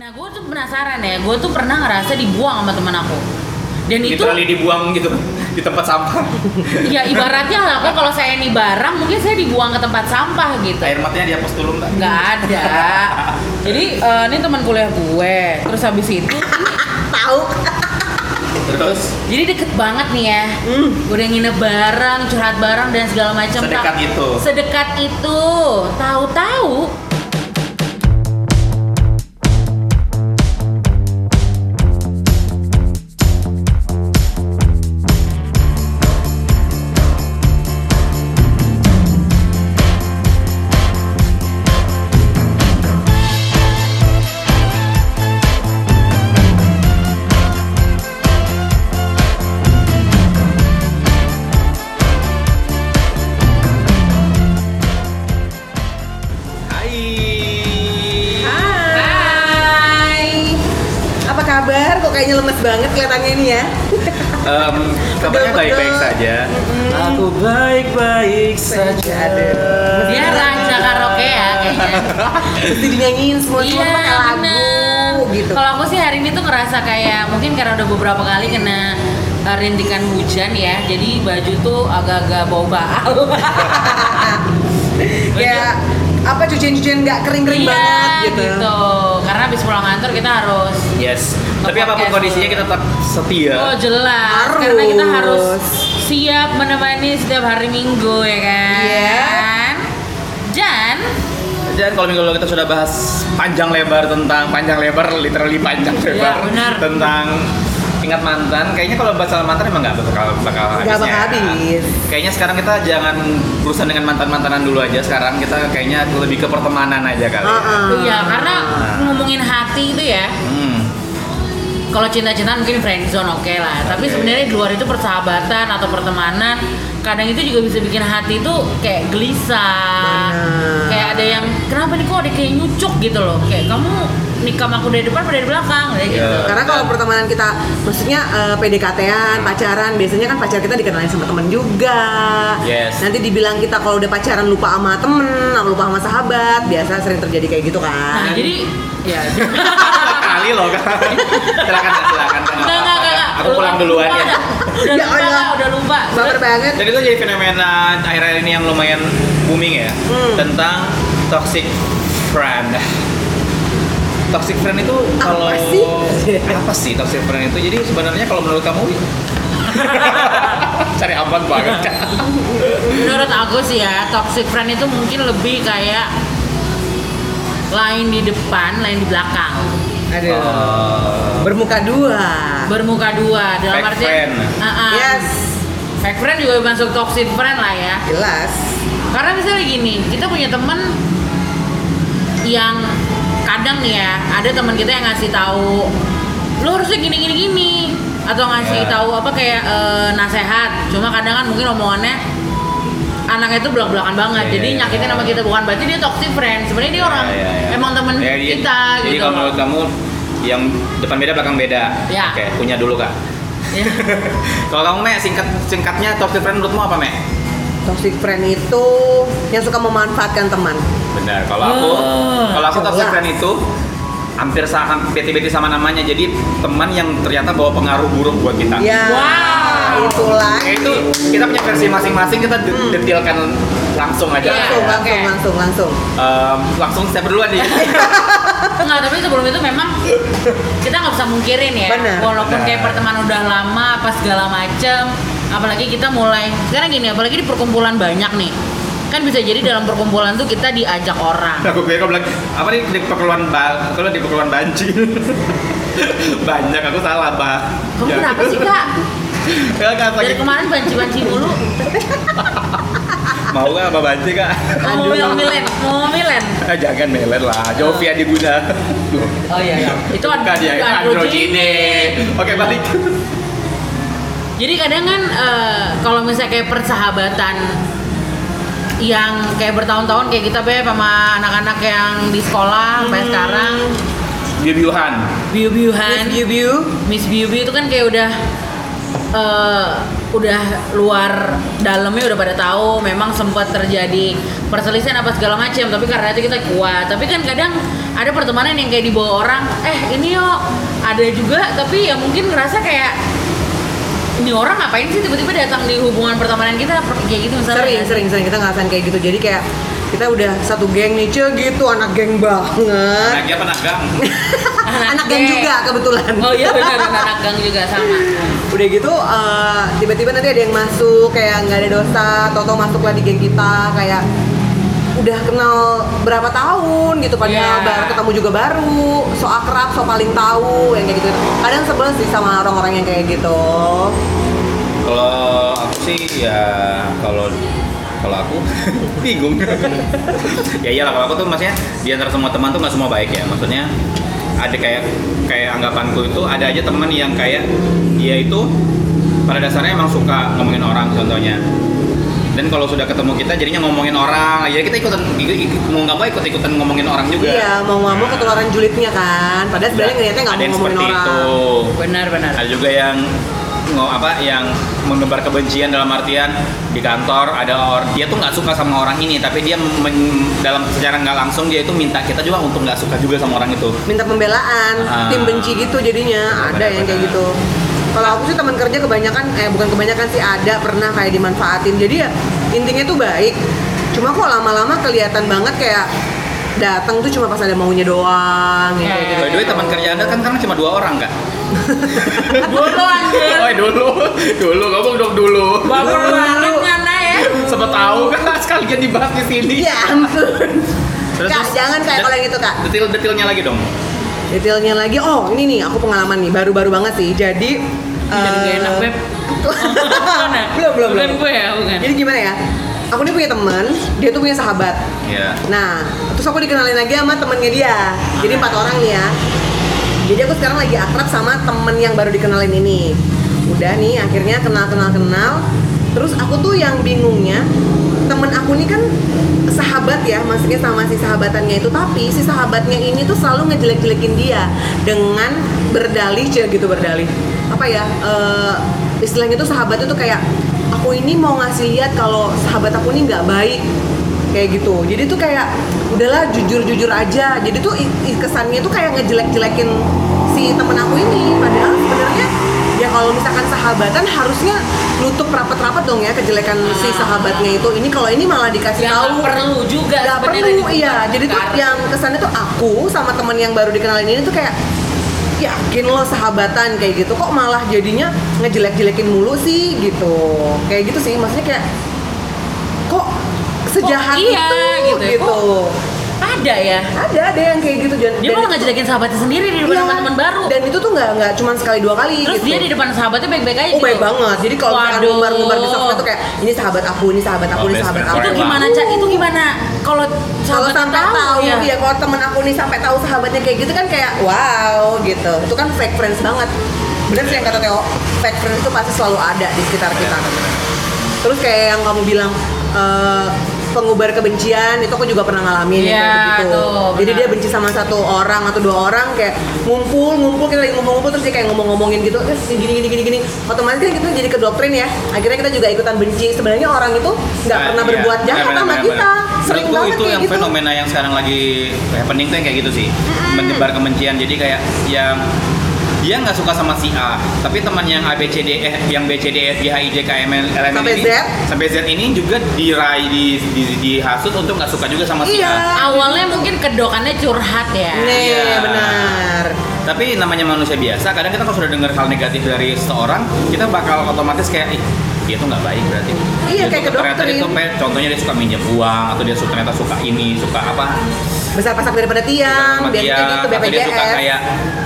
Nah, gue tuh penasaran ya, gue tuh pernah ngerasa dibuang sama teman aku. Dan itu, literally dibuang gitu di tempat sampah ya ibaratnya lah, kok kalau saya ini barang, mungkin saya dibuang ke tempat sampah gitu. air matanya dihapus dulu mbak Nggak ada. Jadi eh, ini teman kuliah gue. Terus habis itu, Tahu. terus jadi deket banget nih ya. Udah nginep bareng, curhat bareng dan segala macam. Sedekat Tak- itu. Sedekat itu. Tahu-tahu kayaknya lemes banget kelihatannya ini ya? Em, kabarnya baik-baik saja aku baik-baik saja. Dia raja karaoke ya kayaknya. Mesti dinyanyiin semua semua Iya, pakai lagu bener. gitu. Kalau aku sih hari ini tuh ngerasa kayak mungkin karena udah beberapa kali kena uh, rintikan hujan ya, jadi baju tuh agak-agak bau baal. ya apa cucian-cucian nggak kering-kering Iya, banget gitu. gitu. Karena habis pulang kantor kita harus yes tapi apa pun kondisinya kita tetap setia Oh jelas, Harus. karena kita harus siap menemani setiap hari Minggu ya kan. Iya. Dan Dan kalau minggu lalu kita sudah bahas panjang lebar tentang panjang lebar, literally panjang Iya, lebar benar. tentang ingat mantan. Kayaknya kalau bahas soal mantan emang nggak bakal bakal Nggak habisnya. bakal habis. Kayaknya sekarang kita jangan berusaha dengan mantan mantanan dulu aja. Sekarang kita kayaknya lebih ke pertemanan aja kali. ya. Heeh. iya karena ngomongin hati itu ya, Hmm. Kalau cinta-cintaan mungkin friendzone oke lah tapi Oke. sebenarnya di luar itu persahabatan atau pertemanan kadang itu juga bisa bikin hati itu kayak gelisah Benar. kayak ada yang kenapa nih kok ada kayak nyucuk gitu loh kayak kamu nikah sama aku dari depan dari belakang kayak Iya. gitu Karena kalau pertemanan kita, maksudnya eh, PDKT-an, pacaran, biasanya kan pacar kita dikenalin sama temen juga. Yes. Nanti dibilang kita kalau udah pacaran lupa sama temen, lupa sama sahabat, biasa sering terjadi kayak gitu nah kan. jadi ya kali loh kan. silakan silakan. enggak enggak enggak. Aku pulang duluan Lupa, ya. udah Ya lupa Allah. Kak, udah lupa Baper banget. Jadi itu jadi fenomena akhir-akhir ini yang lumayan booming ya Hmm. tentang toxic friend. Toxic friend itu kalau sih? apa sih toxic friend itu? Jadi sebenarnya kalau menurut kamu cari aman banget kan? menurut aku sih ya toxic friend itu mungkin lebih kayak lain di depan lain di belakang Aduh. Oh. Bermuka dua. bermuka dua dalam Fake artian friend. Ah, ah. Yes, fake friend juga masuk toxic friend lah ya jelas. karena misalnya gini kita punya temen yang kadang nih ya ada teman kita yang ngasih tahu lo harusnya gini gini gini atau ngasih Ya. tahu apa kayak eh, nasehat cuma kadang kan mungkin omongannya anaknya itu belak belakan banget Iya, jadi iya, nyakitin iya. sama kita bukan berarti dia toxic friend sebenarnya dia orang Ya, ya, ya. emang temen Ya, dia- kita Jadi gitu kalau menurut kamu yang depan beda belakang beda. Ya. Oke, punya dulu kak. Ya. kalau kamu Mek, singkat singkatnya toxic friend menurutmu apa Mek? Toxic friend itu yang suka memanfaatkan teman. Benar. Kalau aku, Oh, kalau aku toxic friend itu hampir sama beti-beti sama namanya. Jadi teman yang ternyata bawa pengaruh buruk buat kita. Ya. Wow. Itulah. Ya itu kita punya versi masing-masing kita de- Hmm. detilkan langsung aja. Iya. Langsung, Ya. langsung, Oke. langsung, langsung. Em, langsung saya berdua nih. Enggak, tapi sebelum itu memang kita nggak bisa mungkirin ya. Benar. Walaupun Benar. kayak pertemanan udah lama, apa segala macem. Apalagi kita mulai, sekarang gini, apalagi di perkumpulan banyak nih. Kan bisa jadi dalam perkumpulan tuh kita diajak orang. aku kira kau bilang apa nih di perkeluaran bal, kalau di perkeluaran banci. Banyak aku salah pak. Kamu Ya. kenapa sih kak? Ya, Dari kemarin banci-banci mulu. Mau nggak apa banci kak? Mau mobil-mobilan, mau mobilan. Ah, jangan meler lah, Jovia diguna. Oh iya, iya. Itu Bukan ad- ya, androgine. Oke balik. Jadi kadang kan eh, kalau misalnya kayak persahabatan yang kayak bertahun-tahun kayak kita beb sama anak-anak yang di sekolah sampai sekarang Biu-biuhan. biu-biuhan Miss Biu Biu. Miss Biu Biu itu kan kayak udah eh udah luar dalamnya udah pada tahu memang sempat terjadi perselisihan apa segala macam tapi karena itu kita kuat. Tapi kan kadang ada pertemanan yang kayak dibawa orang eh ini yo ada juga. Tapi ya mungkin ngerasa kayak ini orang ngapain sih tiba-tiba datang di hubungan pertemanan kita? Kayak gitu misalnya. Sering sering sering. Kita ngerasain kayak gitu. Jadi kayak kita udah satu geng nih ce gitu. Anak geng banget. Lagi apa nagang? anak geng juga kebetulan. Oh iya benar. Anak gang juga sama. Udah gitu eh, tiba-tiba nanti ada yang masuk kayak nggak ada dosa toto masuklah di geng kita kayak udah kenal berapa tahun gitu padahal Iya. baru ketemu juga baru. So akrab so paling tahu yang kayak gitu kadang sebel sih sama orang-orang yang kayak gitu. Kalau aku sih ya kalau kalau aku bingung. ya iyalah kalau aku tuh maksudnya di antara semua teman tuh nggak semua baik ya. Maksudnya ada kayak kayak anggapanku itu ada aja teman yang kayak dia itu pada dasarnya emang suka ngomongin orang contohnya. Dan kalau sudah ketemu kita jadinya ngomongin orang, ya kita ikutan ikut, ikut- mau nggak mau ikut ikutan ngomongin orang juga. iya mau nggak mau ketularan julidnya kan padahal sebenarnya ngeliatnya nggak mau yang ngomongin seperti orang itu. benar-benar ada juga yang apa yang menebar kebencian dalam artian di kantor ada orang dia tuh nggak suka sama orang ini tapi dia men- dalam secara nggak langsung dia itu minta kita juga untuk nggak suka juga sama orang itu. Minta pembelaan Ah. tim benci gitu jadinya. Ada yang kayak gitu. Kalau aku sih teman kerja kebanyakan eh bukan kebanyakan sih ada pernah kayak dimanfaatin. Jadi ya intinya tuh baik. Cuma kok lama-lama kelihatan banget kayak datang tuh cuma pas ada maunya doang gitu by the way teman kerja anda kan karena cuma dua orang kak dulu anjir. Oh dulu. Dulu ngomong dong dulu. Baper banget ngana ya. Sempat tahu kan sekalian dibahas di sini. Ya ampun. Terus- kak terus- jangan kayak kalau yang itu kak detail-detailnya lagi dong. Detailnya lagi. Oh ini nih aku pengalaman nih baru-baru banget sih. Jadi jadi gak eh, enak beb belum belum bukan belum. gue ya bukan. Jadi gimana ya? Aku nih punya teman dia tuh punya sahabat. Ya Nah, terus aku dikenalin lagi sama temennya dia. Jadi empat orang nih ya. Jadi aku sekarang lagi akrab sama temen yang baru dikenalin ini. Udah nih, akhirnya kenal kenal kenal. Terus aku tuh yang bingungnya, temen aku ini kan sahabat ya, maksudnya sama si sahabatannya itu. Tapi si sahabatnya ini tuh selalu ngejelek-jelekin dia dengan berdalih, cia gitu berdalih. Apa ya? eh, istilahnya tuh sahabatnya tuh kayak aku ini mau ngasih lihat kalau sahabat aku ini nggak baik kayak gitu. Jadi tuh kayak udahlah jujur jujur aja. Jadi tuh kesannya tuh kayak ngejelek jelekin si temen aku ini. Padahal sebenarnya ya kalau misalkan sahabatan harusnya nutup rapat-rapat dong ya kejelekan si sahabatnya itu. Ini kalau ini malah dikasih ya tahu. perlu juga nggak perlu iya. Jadi tuh Karena- yang kesannya tuh aku sama teman yang baru dikenalin ini tuh kayak yakin lo sahabatan kayak gitu. Kok malah jadinya ngejelek-jelekin mulu sih gitu. Kayak gitu sih. Maksudnya kayak kok sejahat Kok iya, itu gitu gitu, ada ya ada ada yang kayak gitu dan dia malah ngejelekin sahabatnya sendiri di depan Iya, teman-teman baru dan itu tuh nggak nggak cuma sekali dua kali terus gitu. dia di depan sahabatnya baik-baik aja Oh gitu. baik banget. Jadi kalau misalkan Waduh. ngumbar-ngumbar di sosmed tuh kayak ini sahabat aku, ini sahabat aku, Oh, ini sahabat aku. itu gimana cak itu gimana kalau Kalau sampai tahu, ya ya kalau temen aku nih sampai tahu sahabatnya kayak gitu kan kayak wow gitu. Itu kan fake friends banget. Bener sih yang kata Theo, fake friends itu pasti selalu ada di sekitar kita. Terus kayak yang kamu bilang eh, pengubar kebencian itu aku juga pernah ngalamin Iya, yang kayak gitu. tuh, Jadi dia benci sama satu orang atau dua orang kayak ngumpul ngumpul kita lagi ngomong-ngomong terus dia kayak ngomong-ngomongin gitu terus gini gini gini gini. Otomatis kan kita jadi kedoktrin ya. Akhirnya kita juga ikutan benci. Sebenarnya orang itu nggak Nah, pernah iya. berbuat jahat Benar, sama benar, kita. benar. sering Menurutku banget itu kayak yang gitu. fenomena yang sekarang lagi happening tuh yang kayak gitu sih. Menyebar kebencian. Jadi kayak yang dia nggak suka sama si A tapi teman yang A B C D E yang B C D F G H I J K M L M N Sampai ini Z. sampai Z ini juga diraih di, di, dihasut untuk nggak suka juga sama si Iya. A awalnya mungkin kedokannya curhat ya nih Iya. benar tapi namanya manusia biasa kadang kita kalau sudah dengar hal negatif dari seseorang kita bakal otomatis kayak ih dia tuh nggak baik berarti Iya, Dia kayak tuh ternyata dia tuh contohnya dia suka minjem uang atau dia suka ternyata suka ini suka apa besar pasak daripada tiang biasanya dia, gitu atau dia suka BPJS kayak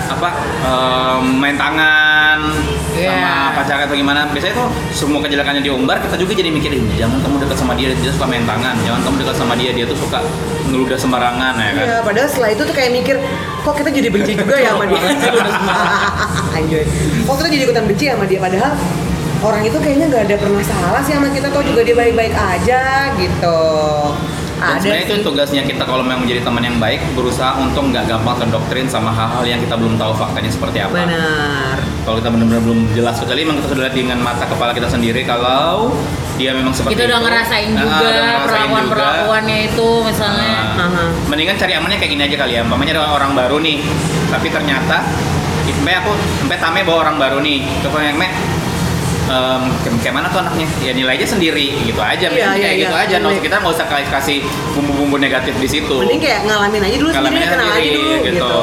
apa em, main tangan Iya. sama pacar atau gimana biasanya tuh semua kejelekannya diumbar kita juga jadi mikirin jangan kamu dekat sama dia dia suka main tangan jangan kamu dekat sama dia dia tuh suka ngeludah sembarangan ya kan Iya, padahal setelah itu tuh kayak mikir, kok kita jadi benci juga ya sama dia. Anjay. Kok kita jadi ikutan benci sama dia, padahal orang itu kayaknya nggak ada pernah salah sih sama kita, toh juga dia baik-baik aja gitu. Dan sebenarnya itu tugasnya kita kalau memang menjadi teman yang baik berusaha untuk nggak gampang terdoktrin sama hal-hal yang kita belum tahu faktanya seperti apa. benar Kalau kita benar-benar belum jelas kecuali memang kita sudah lihat dengan mata kepala kita sendiri kalau dia memang seperti kita udah itu. ngerasain Nah, juga udah ngerasain perlakuan juga. perlakuannya itu misalnya Nah, Aha. mendingan cari amannya kayak gini aja kali ya. Umpamanya ada orang baru nih, tapi ternyata sampai aku sampai tame bawa orang baru nih. Coba yang em, kayak- mana tuh anaknya? Ya nilai aja sendiri gitu aja, Iya, iya, kayak iya. gitu aja. Nggak kita nggak usah kasih, kasih bumbu-bumbu negatif di situ. mending kayak ngalamin aja dulu sendiri Ngalamin kenal aja sendiri, dulu gitu,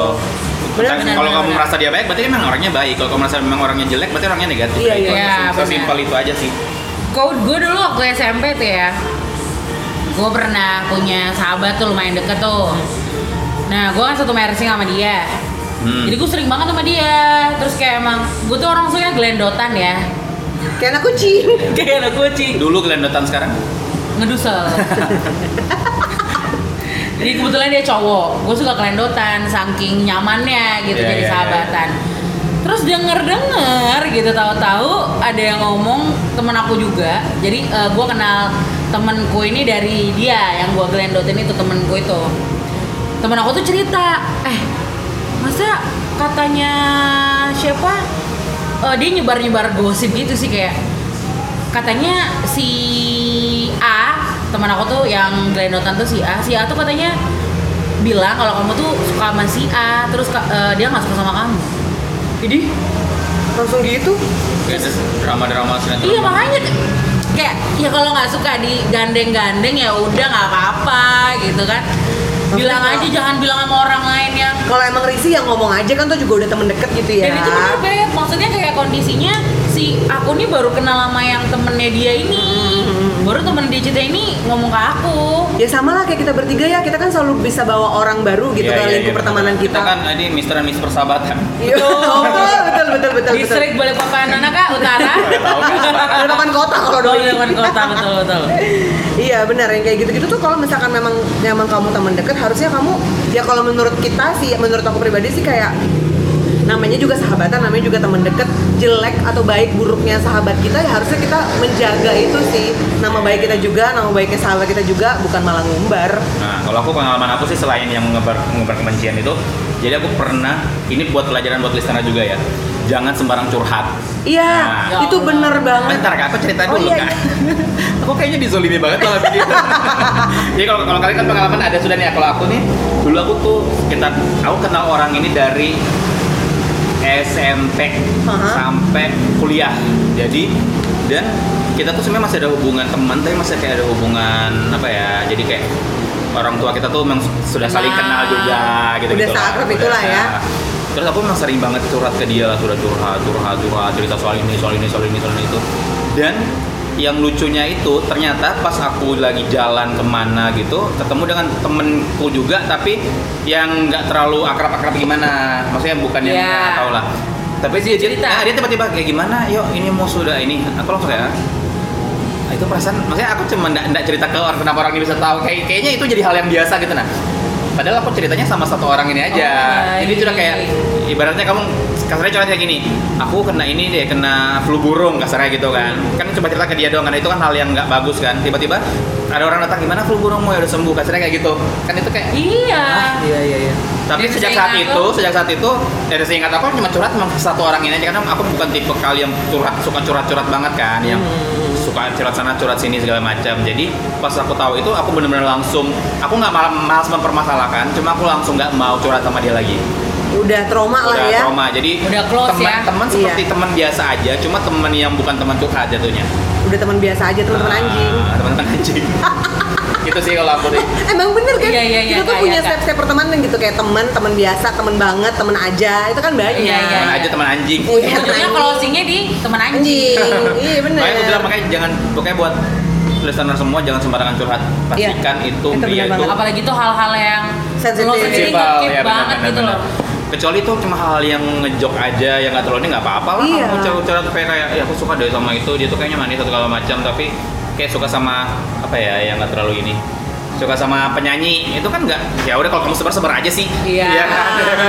Benar, Kan benar, kalau benar, kamu benar. merasa dia baik, berarti memang orangnya baik. Kalau kamu merasa memang orangnya jelek, berarti orangnya negatif. Iya, gitu iya. Iya, Sesimpel itu aja sih. Kau gue dulu waktu SMP tuh ya, gue pernah punya sahabat tuh lumayan deket tuh. Nah, gue kan satu mercy sama dia. Hmm. Jadi gue sering banget sama dia. Terus kayak emang gue tuh orang suka gelendotan ya. Kayak anak kucing kayak anak kucing. Dulu gelendotan sekarang. Ngedusel. Jadi kebetulan dia cowok, gue suka kelendotan, saking nyamannya gitu Iya, jadi iya, iya. sahabatan. Terus denger denger gitu tahu-tahu ada yang ngomong temen aku juga. Jadi gue kenal temenku ini dari dia yang gue gelendotin itu temenku itu. Temen aku tuh cerita, eh masa katanya siapa? Eh, dia nyebar-nyebar gosip gitu sih kayak katanya si A teman aku tuh yang gelendotan tuh si A si A tuh katanya bilang kalau kamu tuh suka sama si A terus eh, dia nggak suka sama kamu. Jadi langsung gitu? Kayak drama-drama sinetron. iya makanya kayak ya kalau nggak suka digandeng-gandeng ya udah nggak apa-apa gitu kan bilang aja jangan bilang sama orang lain yang kalau emang risih ya ngomong aja kan tuh juga udah temen deket gitu ya dan itu bener Beb. maksudnya kayak kondisinya si aku nih baru kenal sama yang temennya dia ini Hmm. Baru temen dia cerita ini ngomong ke aku ya sama lah kayak kita bertiga ya kita kan selalu bisa bawa orang baru gitu Iya, ke iya, lingkup iya, pertemanan betul. kita, kan ini Mister dan Miss persahabatan. Iya, betul betul betul betul distrik Balikpapan mana kak utara? Ada depan kota kalau oh doi. depan kota betul betul Iya benar yang kayak gitu-gitu tuh kalau misalkan memang memang kamu teman deket harusnya kamu ya kalau menurut kita sih menurut aku pribadi sih kayak namanya juga sahabatan namanya juga teman deket jelek atau baik buruknya sahabat kita ya harusnya kita menjaga itu sih nama baik kita juga nama baiknya sahabat kita juga bukan malah ngumbar Nah, kalau aku pengalaman aku sih selain yang mengebar, mengebar kebencian itu, jadi aku pernah ini buat pelajaran buat listener juga ya. Jangan sembarang curhat. iya Nah. itu Ya Allah. bener banget Bentar kak, aku cerita Oh, dulu iya, kak. aku kayaknya dizolimi banget kalau video. Jadi kalau kalau kalian kan pengalaman ada sudah nih. Kalau aku nih, dulu aku tuh kita, aku kenal orang ini dari SMP Aha. sampai kuliah. Jadi dan kita tuh sebenarnya masih ada hubungan teman, tapi masih kayak ada hubungan apa ya? Jadi kayak orang tua kita tuh memang sudah saling kenal juga gitu Udah seakrab itulah ya. Terus aku memang sering banget curhat ke dia sudah curhat, curhat, curhat, cerita soal ini, soal ini, soal ini, soal ini itu. Dan yang lucunya itu ternyata pas aku lagi jalan ke mana gitu, ketemu dengan temenku juga, tapi yang nggak terlalu akrab-akrab gimana, maksudnya bukan yang Iya. nggak tahu lah. Tapi dia, Cerita. nah, dia tiba-tiba kayak gimana, yuk ini mau sudah ini, aku langsung kayak "Ah, itu perasaan, maksudnya aku cuma nggak cerita ke orang kenapa orang ini bisa tahu, kayak kayaknya itu jadi hal yang biasa gitu nah. Padahal aku ceritanya sama satu orang ini aja. Oh, Jadi sudah kayak ibaratnya kamu kasarnya curhat kayak gini. Aku kena ini deh, kena flu burung kasarnya gitu kan. Kan coba cerita ke dia doang kan itu kan hal yang nggak bagus kan. Tiba-tiba ada orang datang gimana flu burungmu ya udah sembuh kasarnya kayak gitu. Kan itu kayak iya iya iya iya tapi sejak saat aku- itu, sejak saat itu, dari seingat aku cuma curhat cuma satu orang ini aja karena aku bukan tipe kali yang curhat suka curhat-curhat banget kan, yang Hmm. suka curhat sana curhat sini segala macam. Jadi pas aku tahu itu, aku benar-benar langsung, aku nggak malas mempermasalahkan, cuma aku langsung nggak mau curhat sama dia lagi. Udah trauma lah Udah ya trauma. Jadi Udah close teman ya. teman seperti Iya. teman biasa aja, cuma teman yang bukan teman curhat jatuhnya. udah teman biasa aja teman-teman Ah, anjing Teman-teman anjing. gitu sih kalau aku sih. Emang bener kan? Iya, iya, iya, kita tuh punya iya, step-step pertemanan gitu kayak teman, teman biasa, teman banget, teman aja. Itu kan banyak. Iya, iya. Teman aja teman anjing. Oh, iya. ujungnya closingnya di teman anjing Anjing. iya bener. Makanya bilang makanya jangan pokoknya buat listener semua jangan sembarangan curhat. Pastikan itu Itu benar dia itu apalagi itu hal-hal yang Sensitif. lo sendiri ya, banget benar, gitu benar. loh Kecuali itu cuma hal yang ngejok aja yang nggak terlalu ini nggak apa-apa lah. Iya. Kamu curhat kayak kayak ya aku suka deh sama itu dia tuh kayaknya manis atau segala macam tapi kayak suka sama apa ya yang nggak terlalu ini suka sama penyanyi itu kan nggak ya udah kalau kamu sebar sebar aja sih Iya. Ya kan?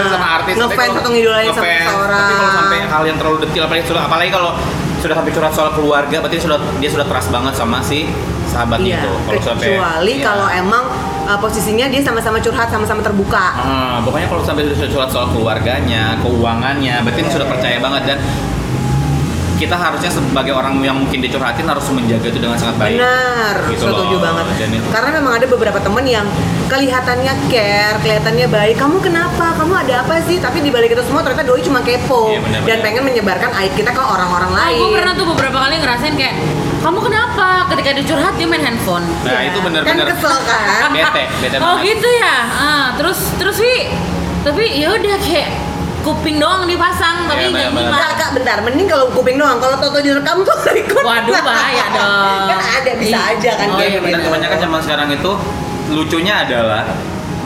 sama artis Tapi Ngefans kalau- atau ngidolain sama seseorang. tapi kalau sampai hal yang terlalu detail apalagi sudah apalagi kalau sudah sampai curhat soal keluarga berarti sudah dia sudah trust banget sama si sahabatnya Iya, itu. Kalau sampai kecuali iya. kalau emang uh, posisinya dia sama-sama curhat, sama-sama terbuka. Ah, pokoknya kalau sampai sudah curhat soal keluarganya, keuangannya, berarti Iya, sudah percaya banget dan kita harusnya sebagai orang yang mungkin dicurhatin harus menjaga itu dengan sangat baik. Benar, Gitu setuju loh. banget. Dan itu- Karena memang ada beberapa temen yang kelihatannya care, kelihatannya baik. Kamu kenapa? Kamu ada apa sih? Tapi di balik itu semua ternyata doi cuma kepo Iya, benar, dan pengen menyebarkan aib kita ke orang-orang lain. gue pernah tuh beberapa kali ngerasain kayak kamu kenapa ketika dicurhat dia main handphone Nah, Iya. itu Kan benar-benar kesel kan? bete, bete oh banget. gitu ya ah, terus terus Wi tapi ya udah kayak kuping doang dipasang tapi Iya, nggak. Kak, nyimak kak, bentar. Mending kalau kuping doang. Kalau Toto direkam tuh record. Waduh, bahaya dong. kan ada bisa aja kan Oh, kayak iya, gitu. Dan kebanyakan zaman sekarang itu lucunya adalah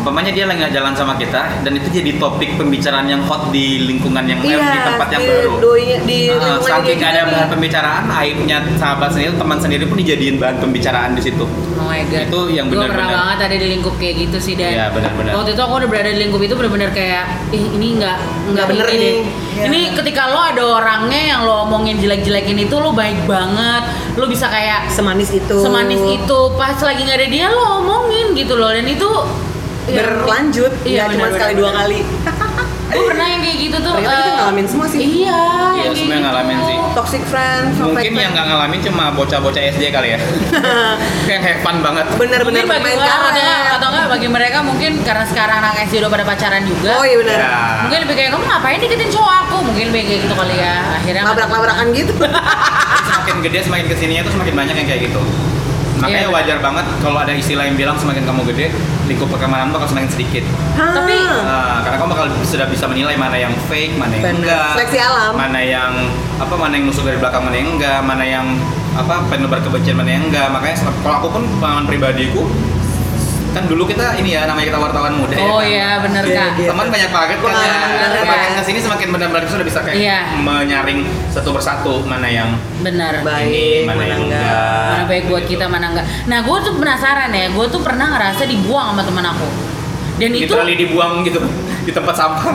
umpamanya dia lagi jalan sama kita dan itu jadi topik pembicaraan yang hot di lingkungan yang eh, di tempat yang di baru. Doinya, di lingkungan saking ada juga bahan pembicaraan, aibnya sahabat sendiri, teman sendiri pun dijadiin bahan pembicaraan di situ. Oh my god. Itu yang Gue pernah benar-benar- banget ada di lingkup kayak gitu sih dan Iya, benar-benar. waktu itu aku udah berada di lingkup itu benar-benar kayak ih ini nggak nggak Nggak bener ini nih. Iya. Ini ketika lo ada orangnya yang lo omongin jelek-jelekin itu lo baik banget, lo bisa kayak Semanis itu. semanis itu pas lagi nggak ada dia lo omongin gitu loh dan itu ya, Berlanjut, Iya, nggak cuma benar, sekali benar, dua benar. kali. gue pernah yang kayak gitu tuh Ternyata kita eh, ngalamin semua sih. iya Iya, yang semua yang gitu. ngalamin sih. Toxic friends, Mungkin yang nggak ngalamin cuma bocah-bocah SD kali ya. yang have fun banget. Bener-bener mungkin bagi karet. ada atau enggak bagi mereka mungkin karena sekarang anak SD udah pada pacaran juga Oh iya bener. Ya. mungkin lebih kayak kamu ngapain deketin cowok aku mungkin lebih kayak gitu kali ya akhirnya Labrak-labrakan gitu. semakin gede semakin ke sininya tuh semakin banyak yang kayak gitu makanya Iya. wajar banget kalau ada istilah yang bilang semakin kamu gede lingkup pertemanan bakal semakin sedikit Tapi-. Nah, karena kamu bakal sudah bisa menilai mana yang fake mana yang Bener. enggak Seleksi alam. mana yang apa mana yang nusuk dari belakang mana yang enggak mana yang apa penebar kebencian mana yang enggak makanya kalau aku pun pengalaman pribadiku kan dulu kita ini ya namanya kita wartawan muda ya oh kan? iya bener Iya, kak iya. teman banyak banget kan ya Benar, semakin ya. ke sini semakin benar-benar kita sudah bisa kayak Iya. menyaring satu persatu mana yang bener Baik, mana mana yang enggak. enggak. mana baik buat Gitu. kita mana enggak nah gue tuh penasaran ya gue tuh pernah ngerasa dibuang sama teman aku dan itu literally dibuang gitu di tempat sampah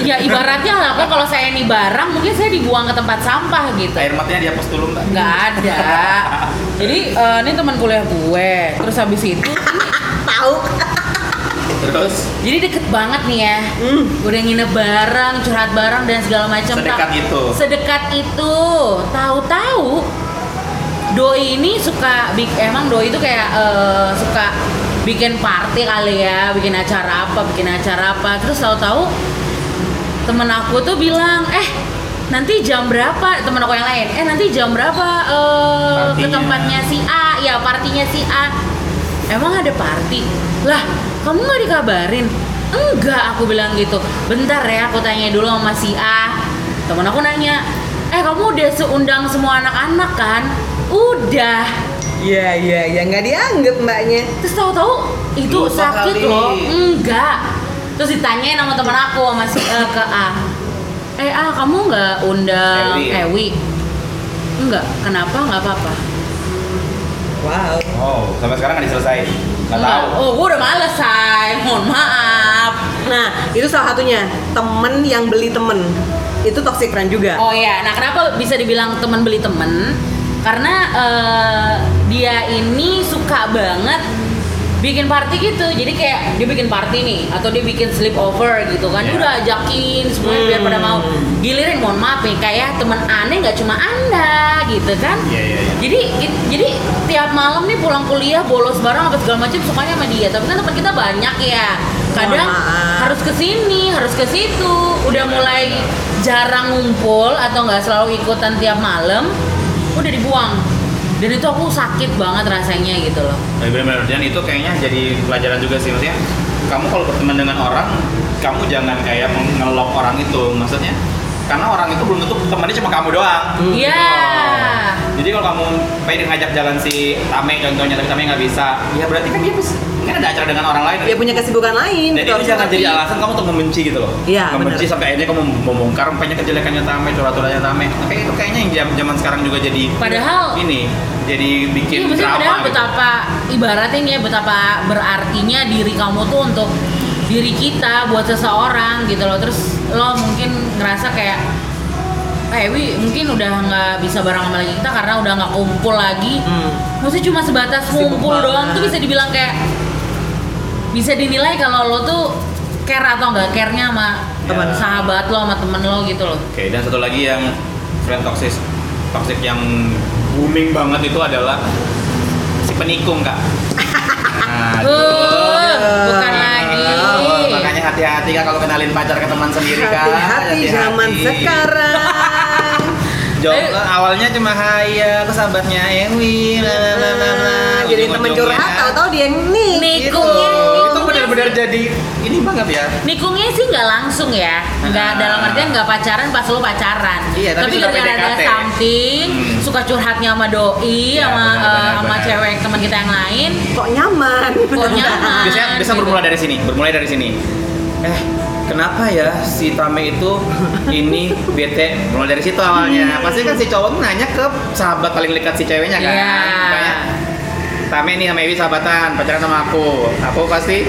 ya ibaratnya lah aku kalau saya nih barang mungkin saya dibuang ke tempat sampah gitu air matanya dihapus dulu mbak nggak ada jadi eh, ini teman kuliah gue terus habis itu ini Tahu. terus Jadi deket banget nih ya. Hmm. Udah nginep bareng, curhat bareng dan segala macam. Sedekat itu. Sedekat itu. Tahu-tahu Doi ini suka bik emang Doi itu kayak eh, suka bikin party kali ya, bikin acara apa, bikin acara apa. Terus tahu-tahu temen aku tuh bilang, "Eh, nanti jam berapa?" Temen aku yang lain. "Eh, nanti jam berapa eh, ke tempatnya si A?" Ya, partinya si A. Emang ada party? Lah, kamu nggak dikabarin? Enggak, aku bilang gitu. Bentar ya, aku tanya dulu sama si A. Temen aku nanya, eh kamu udah seundang semua anak-anak kan? Udah. Iya iya iya nggak dianggap mbaknya. Terus tahu-tahu itu Lupa sakit kali. loh. Enggak. Terus ditanyain sama temen aku sama si eh, ke A. Eh A, kamu nggak undang Ewi. Ewi? Enggak. Kenapa? Nggak apa-apa. Wow. oh sampai sekarang nggak diselesain nggak Enggak. tahu Oh, gue udah males, say. Mohon maaf. Nah itu salah satunya temen yang beli temen itu toxic friend juga. Oh iya, nah kenapa bisa dibilang teman beli temen? Karena eh, dia ini suka banget bikin party gitu. Jadi kayak dia bikin party nih atau dia bikin sleepover gitu kan. Iya. udah ajakin semuanya biar pada mau. Gilirin mohon maaf nih kayak teman aneh nggak cuma Anda gitu kan. iya iya iya Jadi it- jadi tiap malam nih pulang kuliah bolos bareng apa segala macam sukanya sama dia. Tapi kan teman kita banyak ya. Kadang maaf. harus ke sini, harus ke situ. Udah Iya, mulai jarang ngumpul atau nggak selalu ikutan tiap malam, udah dibuang. Dan itu aku sakit banget rasanya gitu loh. Nah, benar-benar dan itu kayaknya jadi pelajaran juga sih maksudnya kamu kalau berteman dengan orang kamu jangan kayak mengelok orang itu maksudnya karena orang itu belum tentu temannya cuma kamu doang Hmm. Iya. Jadi kalau kamu pengen ngajak jalan si Tame contohnya tapi Tame nggak bisa ya berarti kan dia bisa kan ada acara dengan orang lain Dia punya kesibukan lain. dan gitu, itu harus jangan jadi ngerti. alasan kamu untuk membenci gitu loh Iya, membenci sampai akhirnya kamu membongkar banyak kejelekannya Tame curhat-curhatnya Tame tapi itu kayaknya yang zaman sekarang juga jadi Padahal ini jadi bikin Iya, maksudnya drama padahal gitu. betapa ibaratnya nih ya betapa berartinya diri kamu tuh untuk diri kita buat seseorang gitu loh. Terus lo mungkin ngerasa kayak eh Wi mungkin udah nggak bisa bareng sama lagi kita karena udah nggak kumpul lagi Hmm. maksudnya cuma sebatas Sibuk ngumpul doang tuh bisa dibilang kayak bisa dinilai kalau lo tuh care atau nggak care-nya sama Teman. sahabat lo sama temen lo gitu loh Oke, dan satu lagi yang friend toxic toxic yang booming banget itu adalah si penikung kak. Nah, Uh, bukan lagi Oh, makanya hati-hati kak kalau kenalin pacar ke teman sendiri kak. Hati-hati zaman sekarang. Jawab, Eh. awalnya cuma hai ya, aku sahabatnya Ewi, la, la, la, la, la. Jadi temen Ujung-ujungnya, curhat tahu-tahu dia yang nih. Gitu. Nikung. Itu benar-benar jadi ini banget ya. Nikungnya sih nggak langsung ya, nggak Ah. dalam artian nggak pacaran pas lo pacaran. Iya, tapi sudah gara-gara ada PDKT. something, Hmm. suka curhatnya sama doi, Iya, sama benar, eh, benar, sama benar. cewek teman kita yang lain, Kok nyaman? kok nyaman. Biasanya bisa gitu. bermula dari sini, bermulai dari sini. Eh, kenapa ya si Tame itu ini bete? Mulai dari situ awalnya. Pasti kan si cowok tuh nanya ke sahabat paling dekat si ceweknya kan. Kayak Tame nih sama Ewi sahabatan, pacaran sama aku. Aku pasti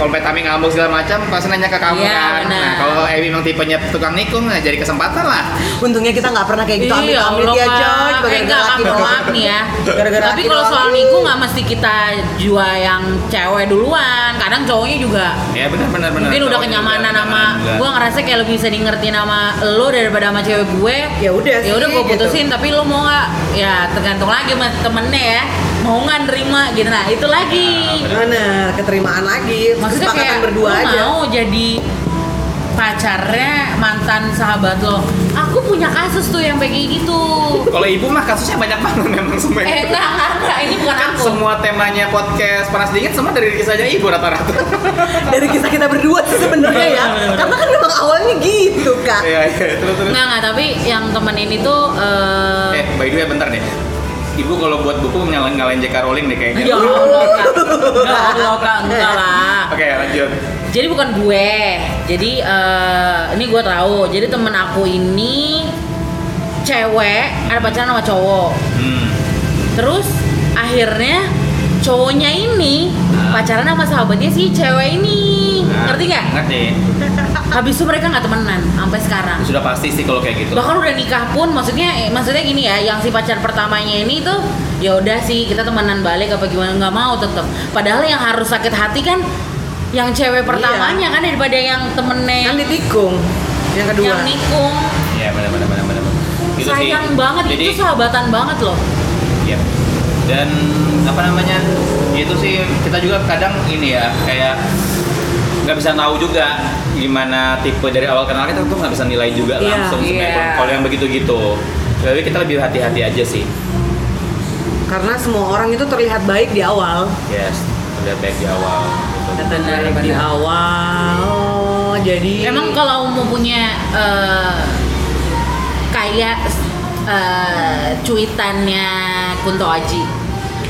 kalau Mbak Tami ngambek segala macam pasti nanya ke kamu Iya, kan. benar. Nah, kalau Ewi memang tipenya tukang nikung, nah jadi kesempatan lah. Untungnya kita nggak pernah kayak gitu. Allah, ya Kak. coy. Eh, enggak, laki doang. maaf nih ya. Gara-gara Tapi kalau soal nih. niku nggak mesti kita jua yang cewek duluan. Kadang cowoknya juga Ya benar benar benar. mungkin udah kenyamanan juga, sama gue ngerasa kayak lebih bisa di ngertiin sama lo daripada sama cewek gue Ya udah ya udah gue gitu. putusin tapi lo mau nggak ya tergantung lagi sama temennya ya mau nggak nerima gitu nah itu lagi Bener, keterimaan lagi. maksudnya Kesepakatan kayak berdua lo aja. mau jadi pacarnya mantan sahabat lo aku punya kasus tuh yang kayak gitu Kalau ibu mah kasusnya banyak banget memang semua. eh enggak enggak, enggak ini bukan Kan aku semua temanya podcast panas dingin semua dari kisahnya ibu rata-rata. Dari kisah kita berdua sih sebenarnya ya. Karena kan memang awalnya gitu kak. Iya iya terus terus. Enggak, enggak, tapi yang temen ini tuh eh Eh by the way bentar deh. Ibu kalau buat buku nyalain ngalahin J.K. Rowling deh kayaknya. Ya Allah, Kak. Ya Allah, Kak. Enggak lah. Oke lanjut. Jadi bukan gue. Jadi eh, ini gue tahu. Jadi temen aku ini cewek ada pacaran sama cowok. Hmm. Terus akhirnya cowoknya ini Ah. pacaran sama sahabatnya si cewek ini. Nah, Ngerti nggak? Ngerti. Habis itu mereka nggak temenan sampai sekarang. Sudah pasti sih kalau kayak gitu. bahkan udah nikah pun maksudnya eh, maksudnya gini ya yang si pacar pertamanya ini tuh ya udah sih kita temenan balik apa gimana nggak mau tetep padahal yang harus sakit hati kan yang cewek pertamanya kan daripada yang temennya Kan ditikung. Yang kedua. yang nikung Iya benar benar benar benar. Itu sih. sayang banget Jadi, itu sahabatan banget loh Iya. Dan apa namanya? Itu sih kita juga kadang ini ya kayak nggak bisa tahu juga gimana tipe dari awal kenal kita tuh nggak bisa nilai juga Iya, langsung sebenarnya iya. kalau yang begitu gitu. Jadi kita lebih hati-hati aja sih. Karena semua orang itu terlihat baik di awal. Yes, udah baik di awal. Gitu. Benar, Baik di benar. awal. Oh, jadi emang kalau mau punya eh, kayak eh, cuitannya Kunto Aji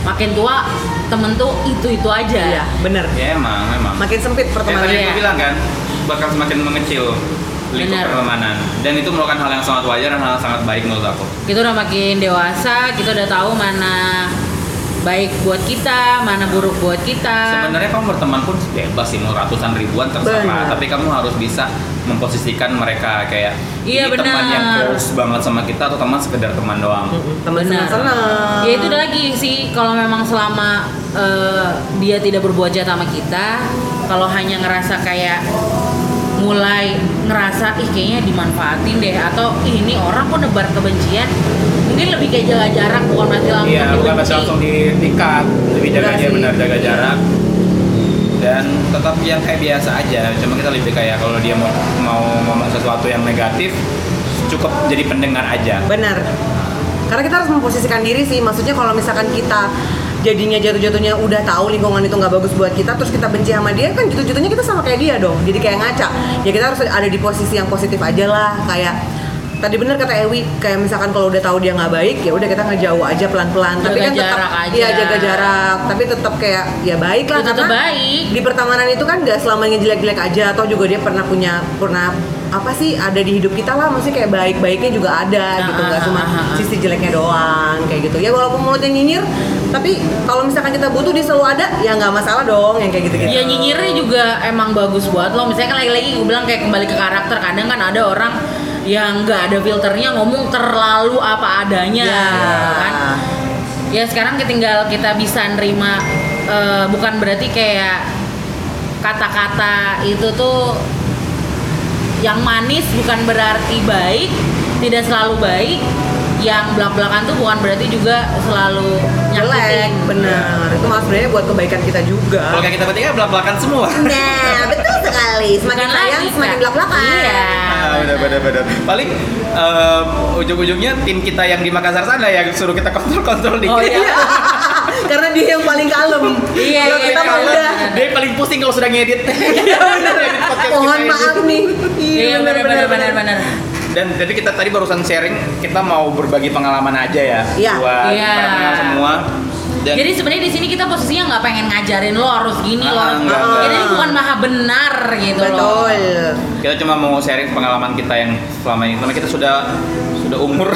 makin tua temen tuh itu itu aja Iya, bener. Ya emang, emang. Makin sempit pertemanan. tadi Iya. aku bilang kan, bakal semakin mengecil lingkup pertemanan. Dan itu merupakan hal yang sangat wajar dan hal yang sangat baik menurut aku. kita udah makin dewasa kita udah tahu mana baik buat kita mana buruk buat kita Sebenarnya kamu berteman pun bebas sih mau ratusan ribuan terserah, Benar. tapi kamu harus bisa memposisikan mereka kayak Iya, ini teman yang close banget sama kita atau teman sekedar teman doang. Teman Benar. senang-senang. ya itu udah lagi sih kalau memang selama eh, dia tidak berbuat jahat sama kita kalau hanya ngerasa kayak mulai ngerasa ih kayaknya dimanfaatin deh atau ih ini orang kok nebar kebencian mungkin lebih kayak jaga jarak bukan berarti langsung Iya, bukan berarti langsung diikat, lebih jaga aja benar jaga jarak. Dan tetap yang kayak biasa aja. Cuma kita lebih kayak kalau dia mau mau ngomong sesuatu yang negatif, cukup jadi pendengar aja. Benar. Karena kita harus memposisikan diri sih. Maksudnya kalau misalkan kita jadinya jatuh-jatuhnya udah tahu lingkungan itu nggak bagus buat kita terus kita benci sama dia kan jatuh-jatuhnya kita sama kayak dia dong. Jadi kayak ngaca. Ya kita harus ada di posisi yang positif aja lah kayak tadi bener kata Ewi kayak misalkan kalau udah tahu dia nggak baik ya udah kita ngejauh aja pelan-pelan. Tapi kan tetap iya jaga jarak. Tapi tetap kayak ya baik lah Ya, tetap karena baik. di pertemanan itu kan nggak selamanya jelek-jelek aja atau juga dia pernah punya pernah apa sih ada di hidup kita lah maksudnya kayak baik-baiknya juga ada Ah, gitu nggak ah, cuma ah, ah, sisi jeleknya doang kayak gitu ya walaupun mulutnya nyinyir tapi kalau misalkan kita butuh dia selalu ada ya nggak masalah dong yang kayak gitu gitu Ya nyinyirnya juga emang bagus buat lo. Misalnya kan lagi-lagi gue bilang kayak kembali ke karakter. Kadang kan ada orang yang nggak ada filternya ngomong terlalu apa adanya Ya. gitu kan ya sekarang tinggal kita bisa nerima eh, bukan berarti kayak kata-kata itu tuh yang manis bukan berarti baik tidak selalu baik yang belak-belakan tuh bukan berarti juga selalu nyakitin bener itu malah sebenarnya buat kebaikan kita juga Kalau kayak kita bertiga belak-belakan semua. nah betul sekali semakin Bukan sayang lagi, semakin Kak. belak belakan iya Ah, benar benar benar. Paling em, ujung-ujungnya tim kita yang di Makassar sana yang suruh kita kontrol-kontrol dikit. Oh, iya. karena dia yang paling kalem Iya, Kalau iya, kita iya. udah Dia paling pusing kalau sudah ngedit. Iya podcast Mohon maaf nih iya benar benar benar benar Dan jadi kita tadi barusan sharing kita mau berbagi pengalaman aja ya Iya. buat Iya. para pendengar semua. Dan Jadi sebenarnya di sini kita posisinya nggak pengen ngajarin lo harus gini lo. Ah, harus- enggak, enggak. Jadi ini bukan maha benar gitu loh. Betul kita cuma mau sharing pengalaman kita yang selama ini karena kita sudah sudah umur.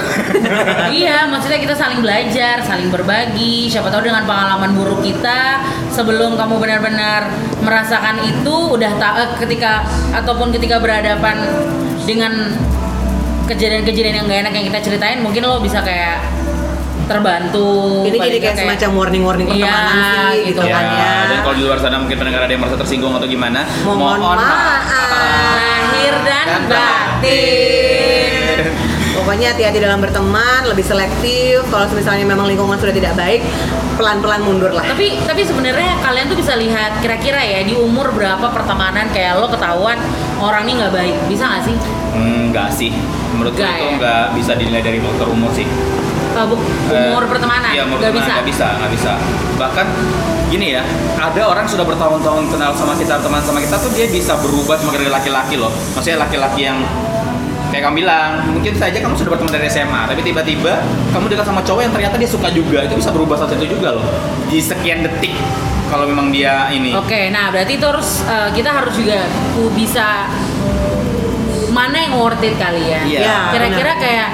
iya, maksudnya kita saling belajar, saling berbagi. Siapa tahu dengan pengalaman buruk kita sebelum kamu benar-benar merasakan itu udah ta- eh, ketika ataupun ketika berhadapan dengan kejadian-kejadian yang gak enak yang kita ceritain, mungkin lo bisa kayak terbantu. Ini jadi kayak nggak semacam warning-warning Iya, pertemanan sih gitu gitu kan. kan ya Dan kalau di luar sana mungkin pendengar ada yang merasa tersinggung atau gimana, Mohon maaf. lahir dan Dan batin. Pokoknya hati-hati dalam berteman, lebih selektif. Kalau misalnya memang lingkungan sudah tidak baik, pelan-pelan mundur lah. tapi tapi sebenarnya kalian tuh bisa lihat kira-kira ya di umur berapa pertemanan kayak lo ketahuan orang ini nggak baik bisa nggak sih Enggak sih. Menurut gue Enggak itu ya? enggak bisa dinilai dari faktor umur sih. Uh, bu- umur Eh, pertemanan Iya, umur nggak pertemanan bisa nggak bisa, nggak bisa. Bahkan gini ya, ada orang sudah bertahun-tahun kenal sama kita, teman sama kita tuh dia bisa berubah dari laki-laki loh. Maksudnya laki-laki yang kayak kamu bilang, mungkin saja kamu sudah berteman dari SMA, tapi tiba-tiba kamu dekat sama cowok yang ternyata dia suka juga, itu bisa berubah satu itu juga loh. Di sekian detik kalau memang dia ini. Oke, nah berarti itu harus uh, kita harus juga bisa mana yang worth it kalian. Iya. Ya, Kira-kira kayak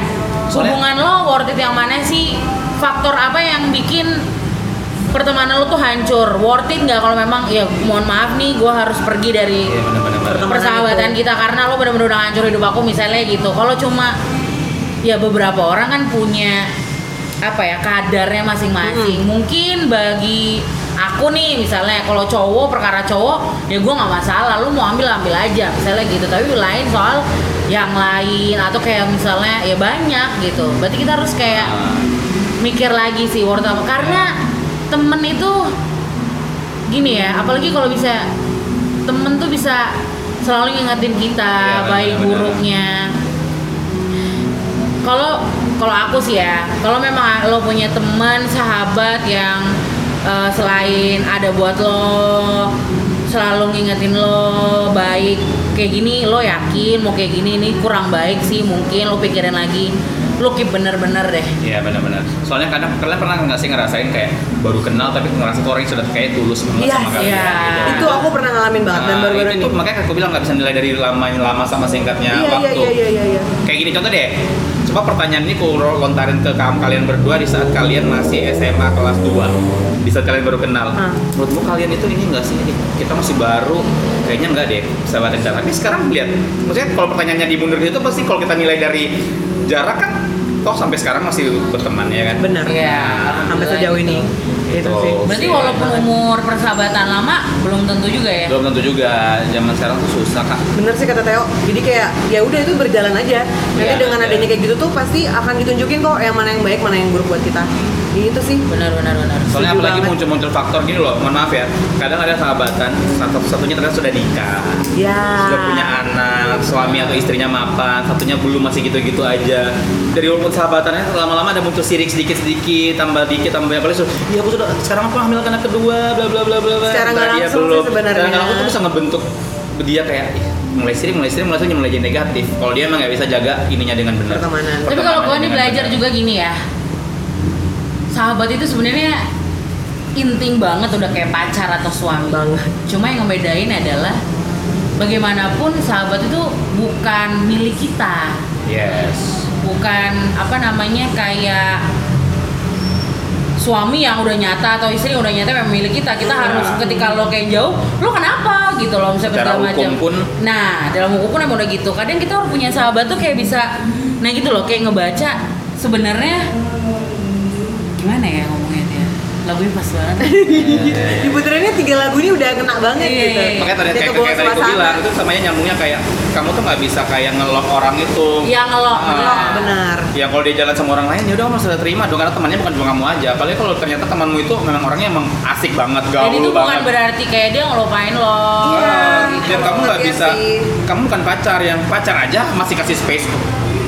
hubungan lo worth it yang mana sih? Faktor apa yang bikin pertemanan lo tuh hancur? Worth it nggak kalau memang ya mohon maaf nih, gue harus pergi dari. Pertemanan persahabatan kita karena lo benar-benar udah hancur hidup aku misalnya gitu. Kalau cuma ya beberapa orang kan punya apa ya kadarnya masing-masing. Mungkin bagi aku nih misalnya kalau cowok perkara cowok ya gue nggak masalah. Lo mau ambil ambil aja misalnya gitu. Tapi lain soal yang lain atau kayak misalnya ya banyak gitu. Berarti kita harus kayak Nah, mikir lagi sih worth apa karena temen itu gini ya apalagi kalau bisa temen tuh bisa selalu ngingetin kita benar, baik benar. buruknya kalau kalau aku sih ya kalau memang lo punya teman sahabat yang eh, selain ada buat lo selalu ngingetin lo baik kayak gini lo yakin mau kayak gini ini kurang baik sih mungkin lo pikirin lagi lo keep bener-bener deh Iya benar-benar. Soalnya kadang kalian pernah nggak sih ngerasain kayak baru kenal tapi ngerasa tuh orang sudah kayak tulus banget Iya, sama kalian. iya. gitu. Itu aku pernah ngalamin banget dan Nah, baru-baru itu ini. makanya aku bilang nggak bisa nilai dari lama lama sama singkatnya Iya, waktu. iya, iya, iya, iya. Kayak gini contoh deh. Coba pertanyaan ini aku lontarin ke kamu kalian berdua di saat kalian masih SMA kelas 2 Di saat kalian baru kenal Ah. Menurutmu kalian itu ini enggak sih? Kita masih baru Kayaknya enggak deh sahabat dan Tapi sekarang lihat Maksudnya kalau pertanyaannya dimundur itu pasti kalau kita nilai dari jarak kan Toh sampai sekarang masih berteman ya kan? Benar. Iya. Sampai sejauh ini. Itu sih. Berarti walaupun umur persahabatan lama belum tentu juga ya. Belum tentu juga Zaman sekarang tuh susah kak Bener sih kata Theo. Jadi kayak ya udah itu berjalan aja. Nanti Iya, dengan iya. adanya kayak gitu tuh pasti akan ditunjukin kok yang mana yang baik, mana yang buruk buat kita. Itu sih. Benar benar benar. Soalnya Setuju apalagi banget. muncul-muncul faktor gini loh, mohon maaf ya. Kadang ada sahabatan, satu-satunya ternyata sudah nikah, Ya. sudah punya anak, suami atau istrinya mapan, satunya belum masih gitu-gitu aja. Dari walaupun sahabatannya lama-lama ada muncul sirik sedikit-sedikit, tambah dikit, tambah apa lagi. Iya aku sudah sekarang aku hamil anak kedua, bla bla bla bla. bla. Secara nggak dia langsung sih sebenarnya. Secara nggak langsung tuh bisa ngebentuk dia kayak mulai sirik, mulai sirik, mulai sirik, mulai jadi negatif. Kalau dia emang nggak bisa jaga ininya dengan benar. Tapi kalau gue nih belajar benar. juga gini ya. Sahabat itu sebenarnya inting banget udah kayak pacar atau suami. Banget. Cuma yang ngebedain adalah bagaimanapun sahabat itu bukan milik kita. Yes. Bukan apa namanya kayak suami yang udah nyata atau istri yang udah nyata memang milik kita kita Iya. harus ketika lo kayak jauh lo kenapa gitu loh misalnya hukum macam pun- nah dalam hukum pun emang udah gitu kadang kita harus punya sahabat tuh kayak bisa nah gitu loh kayak ngebaca sebenarnya gimana ya ngomongnya dia lagunya pas banget Diputerinnya tiga lagu ini udah kena banget Iya, gitu. iya. makanya tadi kayak, kayak tadi gue bilang itu samanya nyambungnya kayak kamu tuh nggak bisa kayak ngelok orang itu Yang ngelok, Ah. ngelok, benar. ya kalau dia jalan sama orang lain ya udah kamu sudah terima dong karena temannya bukan cuma kamu aja apalagi kalau ternyata temanmu itu memang orangnya emang asik banget gaul dan itu bukan banget berarti kayak dia ngelupain lo Iya. dan kamu nggak Iya bisa sih. kamu bukan pacar yang pacar aja masih kasih space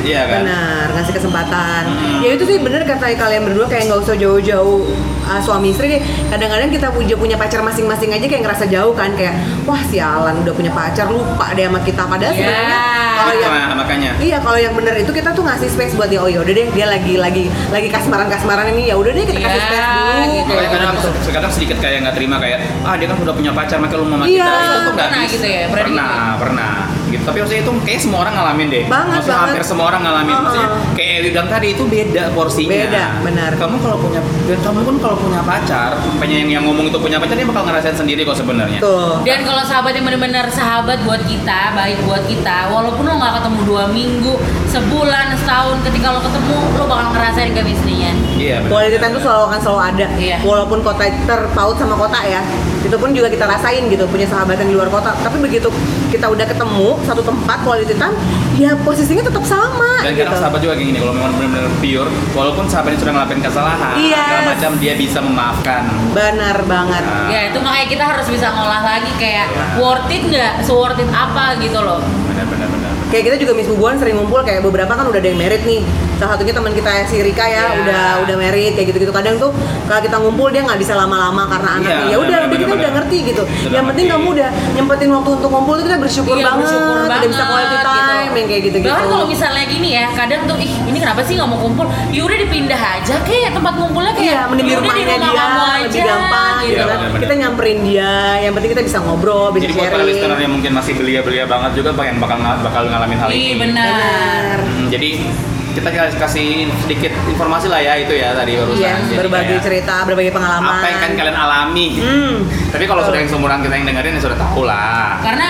iya kan Benar, ngasih kesempatan. Hmm. Ya itu sih bener kata kalian berdua kayak nggak usah jauh-jauh uh, suami istri deh. Kadang-kadang kita punya punya pacar masing-masing aja kayak ngerasa jauh kan kayak wah sialan udah punya pacar lupa deh sama kita padahal Iya. sebenarnya kalau yang nah, makanya Iya, kalau yang bener itu kita tuh ngasih space buat dia. Oh ya udah deh, dia lagi lagi lagi kasmaran-kasmaran ini ya udah deh kita kasih Iya, space dulu. gitu. Makanya kadang aku kadang sedikit kayak nggak terima kayak ah dia kan udah punya pacar makanya lu mau sama Iya. kita itu tuh nggak Pernah bisa. gitu ya, pernah pernah gitu pernah gitu tapi maksudnya itu kayak semua orang ngalamin deh Banget, maksudnya banget. hampir semua orang ngalamin Uh-uh. maksudnya kayak Ewi bilang tadi itu beda porsinya Beda, benar. kamu kalau punya dan kamu pun kalau punya pacar pengen yang, yang ngomong itu punya pacar dia bakal ngerasain sendiri kok sebenarnya Tuh. Dan kalau sahabat yang benar-benar sahabat buat kita, baik buat kita, walaupun lo nggak ketemu dua minggu, sebulan, setahun, ketika lo ketemu, lo bakal ngerasain chemistry-nya. iya benar. Quality time tuh selalu akan selalu ada. Iya. Walaupun kota terpaut sama kota ya. Itu pun juga kita rasain gitu punya sahabat yang di luar kota. Tapi begitu kita udah ketemu satu tempat quality time, ya posisinya tetap sama dan gitu. kadang sahabat juga kayak gini kalau memang benar-benar pure walaupun sahabatnya sudah ngelakuin kesalahan Yes. segala macam dia bisa memaafkan Benar banget. Nah, Ya itu makanya kita harus bisa ngolah lagi kayak Iya. worth it nggak, so worth it apa gitu loh. benar-benar benar Kayak kita juga Miss Bubuan sering ngumpul kayak beberapa kan udah ada yang merit nih. Salah satunya teman kita si Rika ya, Iya. udah udah merit kayak gitu-gitu. Kadang tuh kalau kita ngumpul dia nggak bisa lama-lama karena anaknya. Iya, ya udah, udah kita udah ngerti gitu. Udah yang penting kamu udah nyempetin waktu untuk ngumpul itu kita bersyukur Iya, banget. bersyukur udah bisa quality time gitu. yang kayak gitu-gitu. Bahkan kalau misalnya gini ya, kadang tuh ih ini kenapa sih nggak mau kumpul? Ya udah dipindah aja kayak tempat ngumpulnya kayak Iya, mending di "Ya rumahnya rumah dia kamu lebih aja," gampang gitu. gitu kan. benar-benar. Kita nyamperin dia, yang penting kita bisa ngobrol, bisa Jadi buat para listener sharing. yang mungkin masih belia-belia banget juga pengen bakal bakal ngalamin hal Iya ini. benar. Hmm, jadi kita kasih sedikit informasi lah ya itu ya tadi barusan. Iya, Jadi berbagi kayak cerita, berbagi pengalaman. Apa yang kan kalian alami. Hmm. Tapi kalau sudah yang seumuran kita yang dengerin ya sudah tahu lah. Karena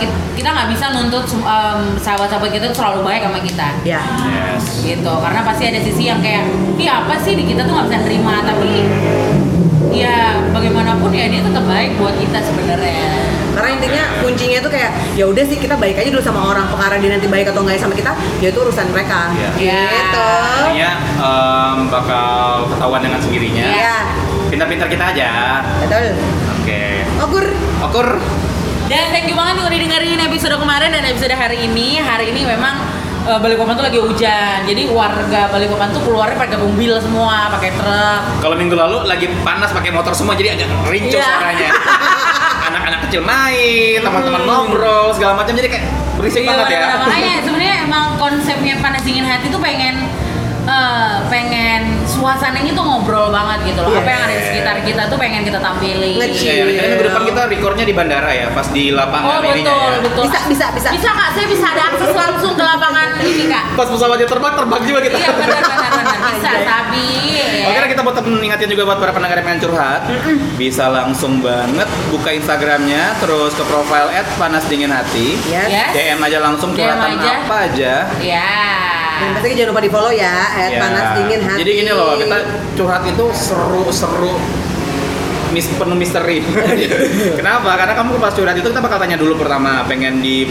kit- kita nggak bisa nuntut em, sahabat-sahabat kita tuh selalu baik sama kita. Ya. Yes. gitu karena pasti ada sisi yang kayak iya apa sih di kita tuh nggak bisa nerima tapi ya bagaimanapun ya dia tetap baik buat kita sebenarnya Karena intinya kuncinya itu kayak ya udah sih kita baik aja dulu sama orang. Perkara dia nanti baik atau enggak sama kita, ya itu urusan mereka. Iya. Iya. Gitu. Artinya em, bakal ketahuan dengan sendirinya. Iya. Pintar-pintar kita aja. Betul. Oke. Okur. Okur. dan thank you banget nih udah dengerin episode kemarin dan episode hari ini hari ini memang eh, Balikpapan tuh lagi hujan jadi warga Balikpapan tuh keluarnya pakai mobil semua pakai truk Kalau minggu lalu lagi panas pakai motor semua jadi agak rincu Iya. suaranya. Anak-anak kecil main, teman-teman ngobrol segala macam jadi kayak berisik Iya, banget ya. makanya sebenarnya emang konsepnya panas dingin hati tuh pengen eh, pengen suasananya tuh ngobrol banget gitu loh. Apa yang ada di sekitar kita tuh pengen kita tampilin. Nge-chill. Ya, ya, minggu depan kita recordnya di bandara ya, pas di Oh lapangan betul ininya ya. betul. Bisa, bisa, bisa. Bisa kak, saya bisa ada akses langsung ke lapangan ini kak. Pas pesawatnya terbang, terbang juga kita. Iya benar benar benar bisa sabi. ya. Oke, kita buat mengingatkan juga buat para pendengar yang pengen curhat, bisa langsung banget buka Instagramnya, terus ke profile @panas dingin hati, Yes. Yes. DM aja langsung DM curhatan aja. apa aja. Ya. Dan pastinya jangan lupa di follow ya, at Ya. panas dingin hati. Jadi gini loh, kita curhat itu seru-seru mis penuh misteri. Kenapa? Karena kamu pas curhat itu kita bakal tanya dulu pertama pengen di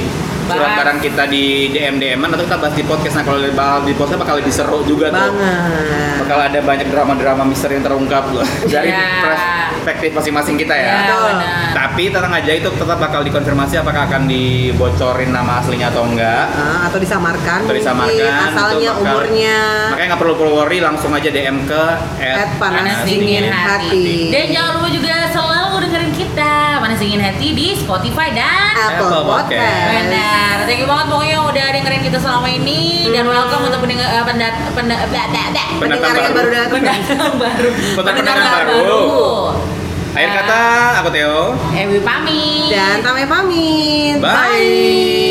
Bahas. barang kita di DM DM atau kita bahas di podcast. Nah kalau di podcast bakal lebih seru juga tuh. banget. Bakal ada banyak drama-drama misteri yang terungkap loh dari Ya. perspektif masing-masing kita ya. Ya, Betul. benar. Tapi tenang aja itu tetap bakal dikonfirmasi apakah akan dibocorin nama aslinya atau enggak. Ah, atau disamarkan, Atau disamarkan, mungkin, asalnya, bakal- umurnya. Makanya nggak perlu perlu worry, langsung aja DM ke At panas Panas dingin dingin hati. hati. Dan jangan lupa juga selalu dengerin kita Panas dingin hati di Spotify dan Apple Podcast. Podcast. Benar, thank you banget pokoknya udah dengerin kita selama ini dan welcome untuk pendengar uh, pendat pendat bla. Pendengar yang baru datang. pendatang baru. Pendengar Pendengar baru. Akhir kata, aku Theo. Ewi pamit. Dan Tame pamit. Bye.